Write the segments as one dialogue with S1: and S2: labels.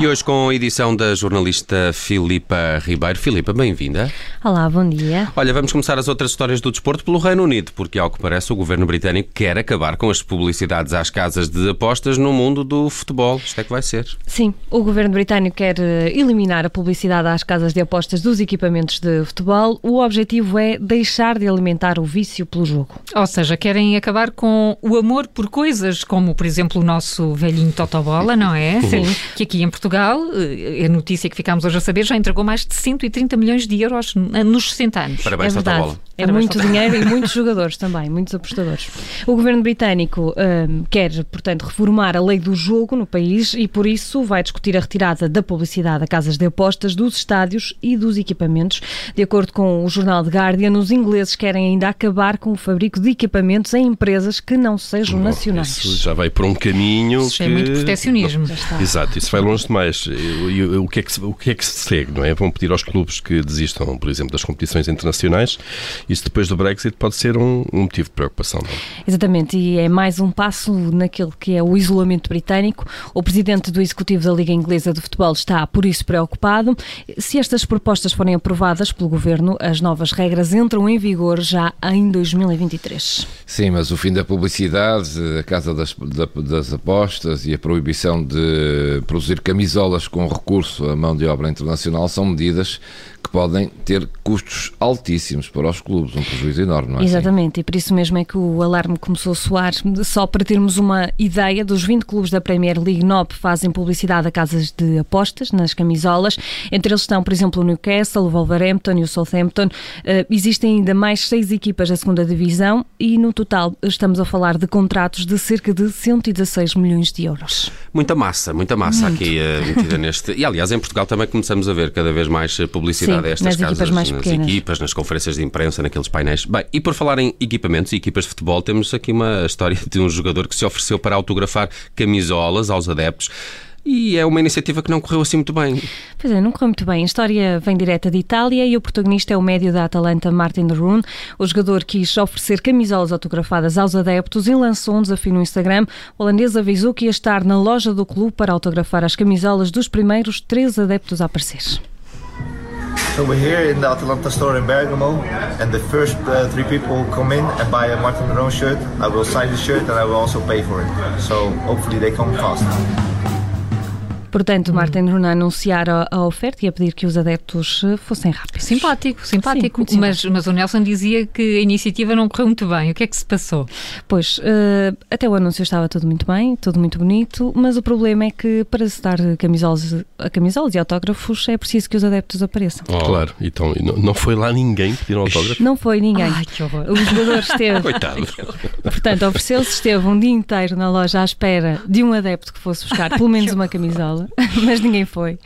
S1: E hoje com a edição da jornalista Filipa Ribeiro. Filipa, bem-vinda.
S2: Olá, bom dia.
S1: Olha, vamos começar as outras histórias do desporto pelo Reino Unido, porque, ao que parece, o governo britânico quer acabar com as publicidades às casas de apostas no mundo do futebol. Isto é que vai ser.
S2: Sim, o governo britânico quer eh, eliminar a publicidade às casas de apostas dos equipamentos de futebol. O objetivo é deixar de alimentar o vício pelo jogo.
S3: Ou seja, querem acabar com o amor por coisas, como, por exemplo, o nosso velhinho Totobola, não é? Sim. Que aqui em Portugal Portugal, a notícia que ficámos hoje a saber, já entregou mais de 130 milhões de euros nos 60 anos.
S1: Parabéns,
S2: é verdade.
S1: bola.
S2: É muito dinheiro e muitos jogadores também, muitos apostadores. O governo britânico um, quer, portanto, reformar a lei do jogo no país e, por isso, vai discutir a retirada da publicidade a casas de apostas, dos estádios e dos equipamentos. De acordo com o jornal The Guardian, os ingleses querem ainda acabar com o fabrico de equipamentos em empresas que não sejam Bom, nacionais.
S4: Isso já vai por um caminho
S3: isso
S4: que...
S3: é muito proteccionismo.
S4: Exato, isso vai longe demais. O que, é que, o que é que se segue, não é? Vão pedir aos clubes que desistam, por exemplo, das competições internacionais isso depois do Brexit pode ser um, um motivo de preocupação. Não? É?
S2: Exatamente, e é mais um passo naquele que é o isolamento britânico. O presidente do Executivo da Liga Inglesa de Futebol está, por isso, preocupado. Se estas propostas forem aprovadas pelo governo, as novas regras entram em vigor já em 2023.
S5: Sim, mas o fim da publicidade, a casa das, das apostas e a proibição de produzir camisolas com recurso à mão de obra internacional são medidas que podem ter custos altíssimos para os clubes, um prejuízo enorme, não é?
S2: Assim? Exatamente, assim? e por isso mesmo é que o alarme começou a soar. Só para termos uma ideia, dos 20 clubes da Premier League, 9 fazem publicidade a casas de apostas nas camisolas. Entre eles estão, por exemplo, o Newcastle, o Wolverhampton e o Southampton. Uh, existem ainda mais seis equipas da segunda divisão e, no total, estamos a falar de contratos de cerca de 116 milhões de euros.
S1: Muita massa, muita massa Muito. aqui uh, metida neste. E, aliás, em Portugal também começamos a ver cada vez mais publicidade Sim, a estas
S2: nas
S1: casas,
S2: equipas mais
S1: nas
S2: pequenas.
S1: equipas, nas conferências de imprensa, naqueles painéis. Bem, e por falar em equipamentos e equipas de futebol, temos aqui uma história de um jogador que se ofereceu para autografar camisolas aos adeptos. E é uma iniciativa que não correu assim muito bem.
S2: Pois é, não correu muito bem. A história vem direta de Itália e o protagonista é o médio da Atalanta, Martin Rune. O jogador quis oferecer camisolas autografadas aos adeptos e lançou um desafio no Instagram. O holandês avisou que ia estar na loja do clube para autografar as camisolas dos primeiros três adeptos a aparecer.
S6: So we're here in the Atalanta store in Bergamo, and the first uh, three people come in and buy a Martin Monroe shirt, I will sign the shirt and I will also pay for it. So hopefully they come fast.
S2: Portanto, Martin Bruna a anunciar a, a, oferta e a pedir que os adeptos eh, fossem rápidos.
S3: Simpático, simpático. Sim, mas, mas o Nelson dizia que a iniciativa não correu muito bem. O que é que se passou?
S2: Pois, uh, até o anúncio estava tudo muito bem, tudo muito bonito, mas o problema é que para se dar camisolas, camisolas e autógrafos é preciso que os adeptos apareçam.
S4: Oh. Claro, então não foi lá ninguém pedir um autógrafo?
S2: Não foi ninguém.
S3: Ai, que horror.
S2: O jogador esteve.
S4: Coitado.
S2: Portanto, ofereceu-se, esteve um dia inteiro na loja à espera de um adepto que fosse buscar pelo menos uma camisola. mas ninguém foi.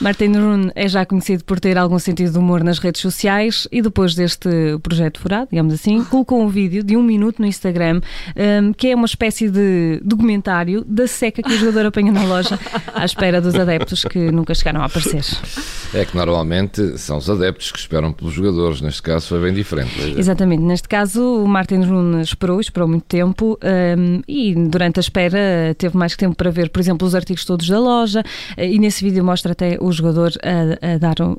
S2: Martin Rune é já conhecido por ter algum sentido de humor nas redes sociais e depois deste projeto furado, digamos assim, colocou um vídeo de um minuto no Instagram um, que é uma espécie de documentário da seca que o jogador apanha na loja à espera dos adeptos que nunca chegaram a aparecer.
S5: É que normalmente são os adeptos que esperam pelos jogadores, neste caso foi bem diferente.
S2: Exatamente, neste caso o Martin Rune esperou, esperou muito tempo um, e durante a espera teve mais tempo para ver, por exemplo, os artigos todos da loja, e nesse vídeo mostra até o jogador a, a dar um,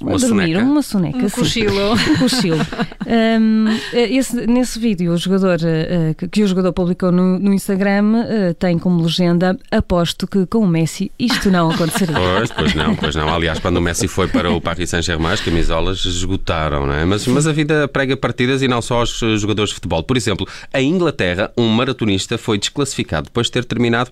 S1: uma
S2: a dormir,
S1: soneca.
S2: uma soneca.
S3: Um cochilo.
S2: Um cochilo. um, esse, nesse vídeo, o jogador, uh, que, que, o jogador publicou no, no Instagram uh, tem como legenda aposto que com o Messi isto não aconteceria.
S1: Pois, pois não, pois não. Aliás, quando o Messi foi para o Paris Saint-Germain, as camisolas esgotaram, não é? Mas, mas a vida prega partidas e não só aos jogadores de futebol. Por exemplo, em Inglaterra, um maratonista foi desclassificado depois de ter terminado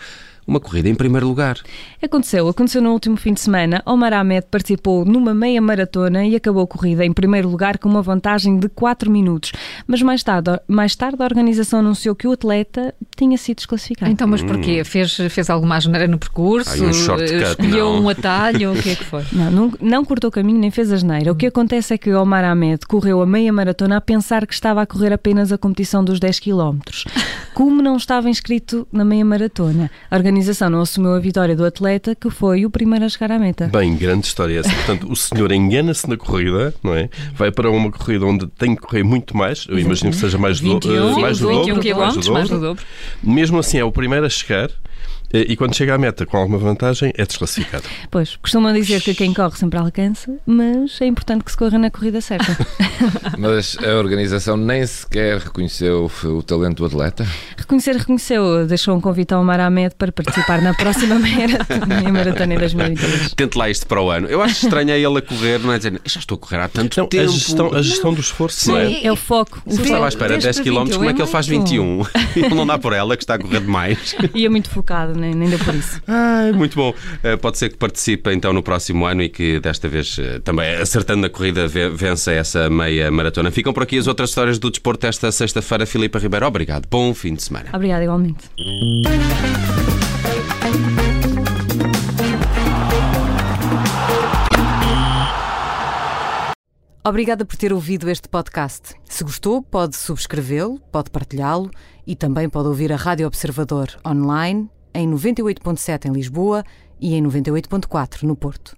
S1: uma corrida em primeiro lugar.
S2: Aconteceu, aconteceu no último fim de semana. Omar Ahmed participou numa meia maratona e acabou a corrida em primeiro lugar com uma vantagem de 4 minutos. Mas mais tarde, mais tarde a organização anunciou que o atleta tinha sido desclassificado.
S3: Então, mas porquê? Fez, fez alguma asneira no percurso?
S1: Ai, um
S3: Escolheu
S1: não.
S3: um atalho? O que é que foi?
S2: Não, não, não cortou caminho nem fez asneira. O que acontece é que Omar Ahmed correu a meia maratona a pensar que estava a correr apenas a competição dos 10 km. Como não estava inscrito na meia maratona, a organização não assumiu a vitória do atleta, que foi o primeiro a chegar à meta.
S4: Bem, grande história essa. Portanto, o senhor engana-se na corrida, não é? Vai para uma corrida onde tem que correr muito mais, eu imagino que seja mais do,
S3: 21,
S4: mais do
S3: 21
S4: dobro.
S3: quilómetros, mais do dobro.
S4: Mesmo assim, é o primeiro a chegar Eh, E quando chega à meta com alguma vantagem, é desclassificado.
S2: Pois, costumam dizer que quem corre sempre alcança, mas é importante que se corra na corrida certa.
S5: Mas a organização nem sequer reconheceu o talento do atleta.
S2: Reconhecer, reconheceu, deixou um convite ao Omar Ahmed para participar na próxima maratona, maratona em 2022.
S1: Tente lá isto para o ano. Eu acho estranho é ele a correr, não é dizer, já estou a correr há tanto
S4: Não,
S1: tempo.
S4: a gestão, a gestão do esforço, não é?
S2: É o foco.
S1: Se eu estava à espera
S3: 10
S1: 10
S3: para
S1: km,
S3: 21
S1: como é que
S3: é
S1: ele faz
S3: muito.
S1: 21? Ele não dá por ela, que está a correr demais.
S2: Ia muito focado, nem, nem deu por isso.
S1: Ai, muito bom. Eh, Pode ser que participe então no próximo ano e que desta vez eh, também acertando na corrida ve- vença essa meia maratona. Ficam por aqui as outras histórias do desporto esta sexta-feira. Filipe Ribeiro, obrigado. Bom fim de semana.
S2: Obrigada, igualmente.
S7: Obrigada por ter ouvido este podcast. Se gostou, pode subscrevê-lo, pode partilhá-lo e também pode ouvir a Rádio Observador online em 98.7 em Lisboa e em 98.4 no Porto.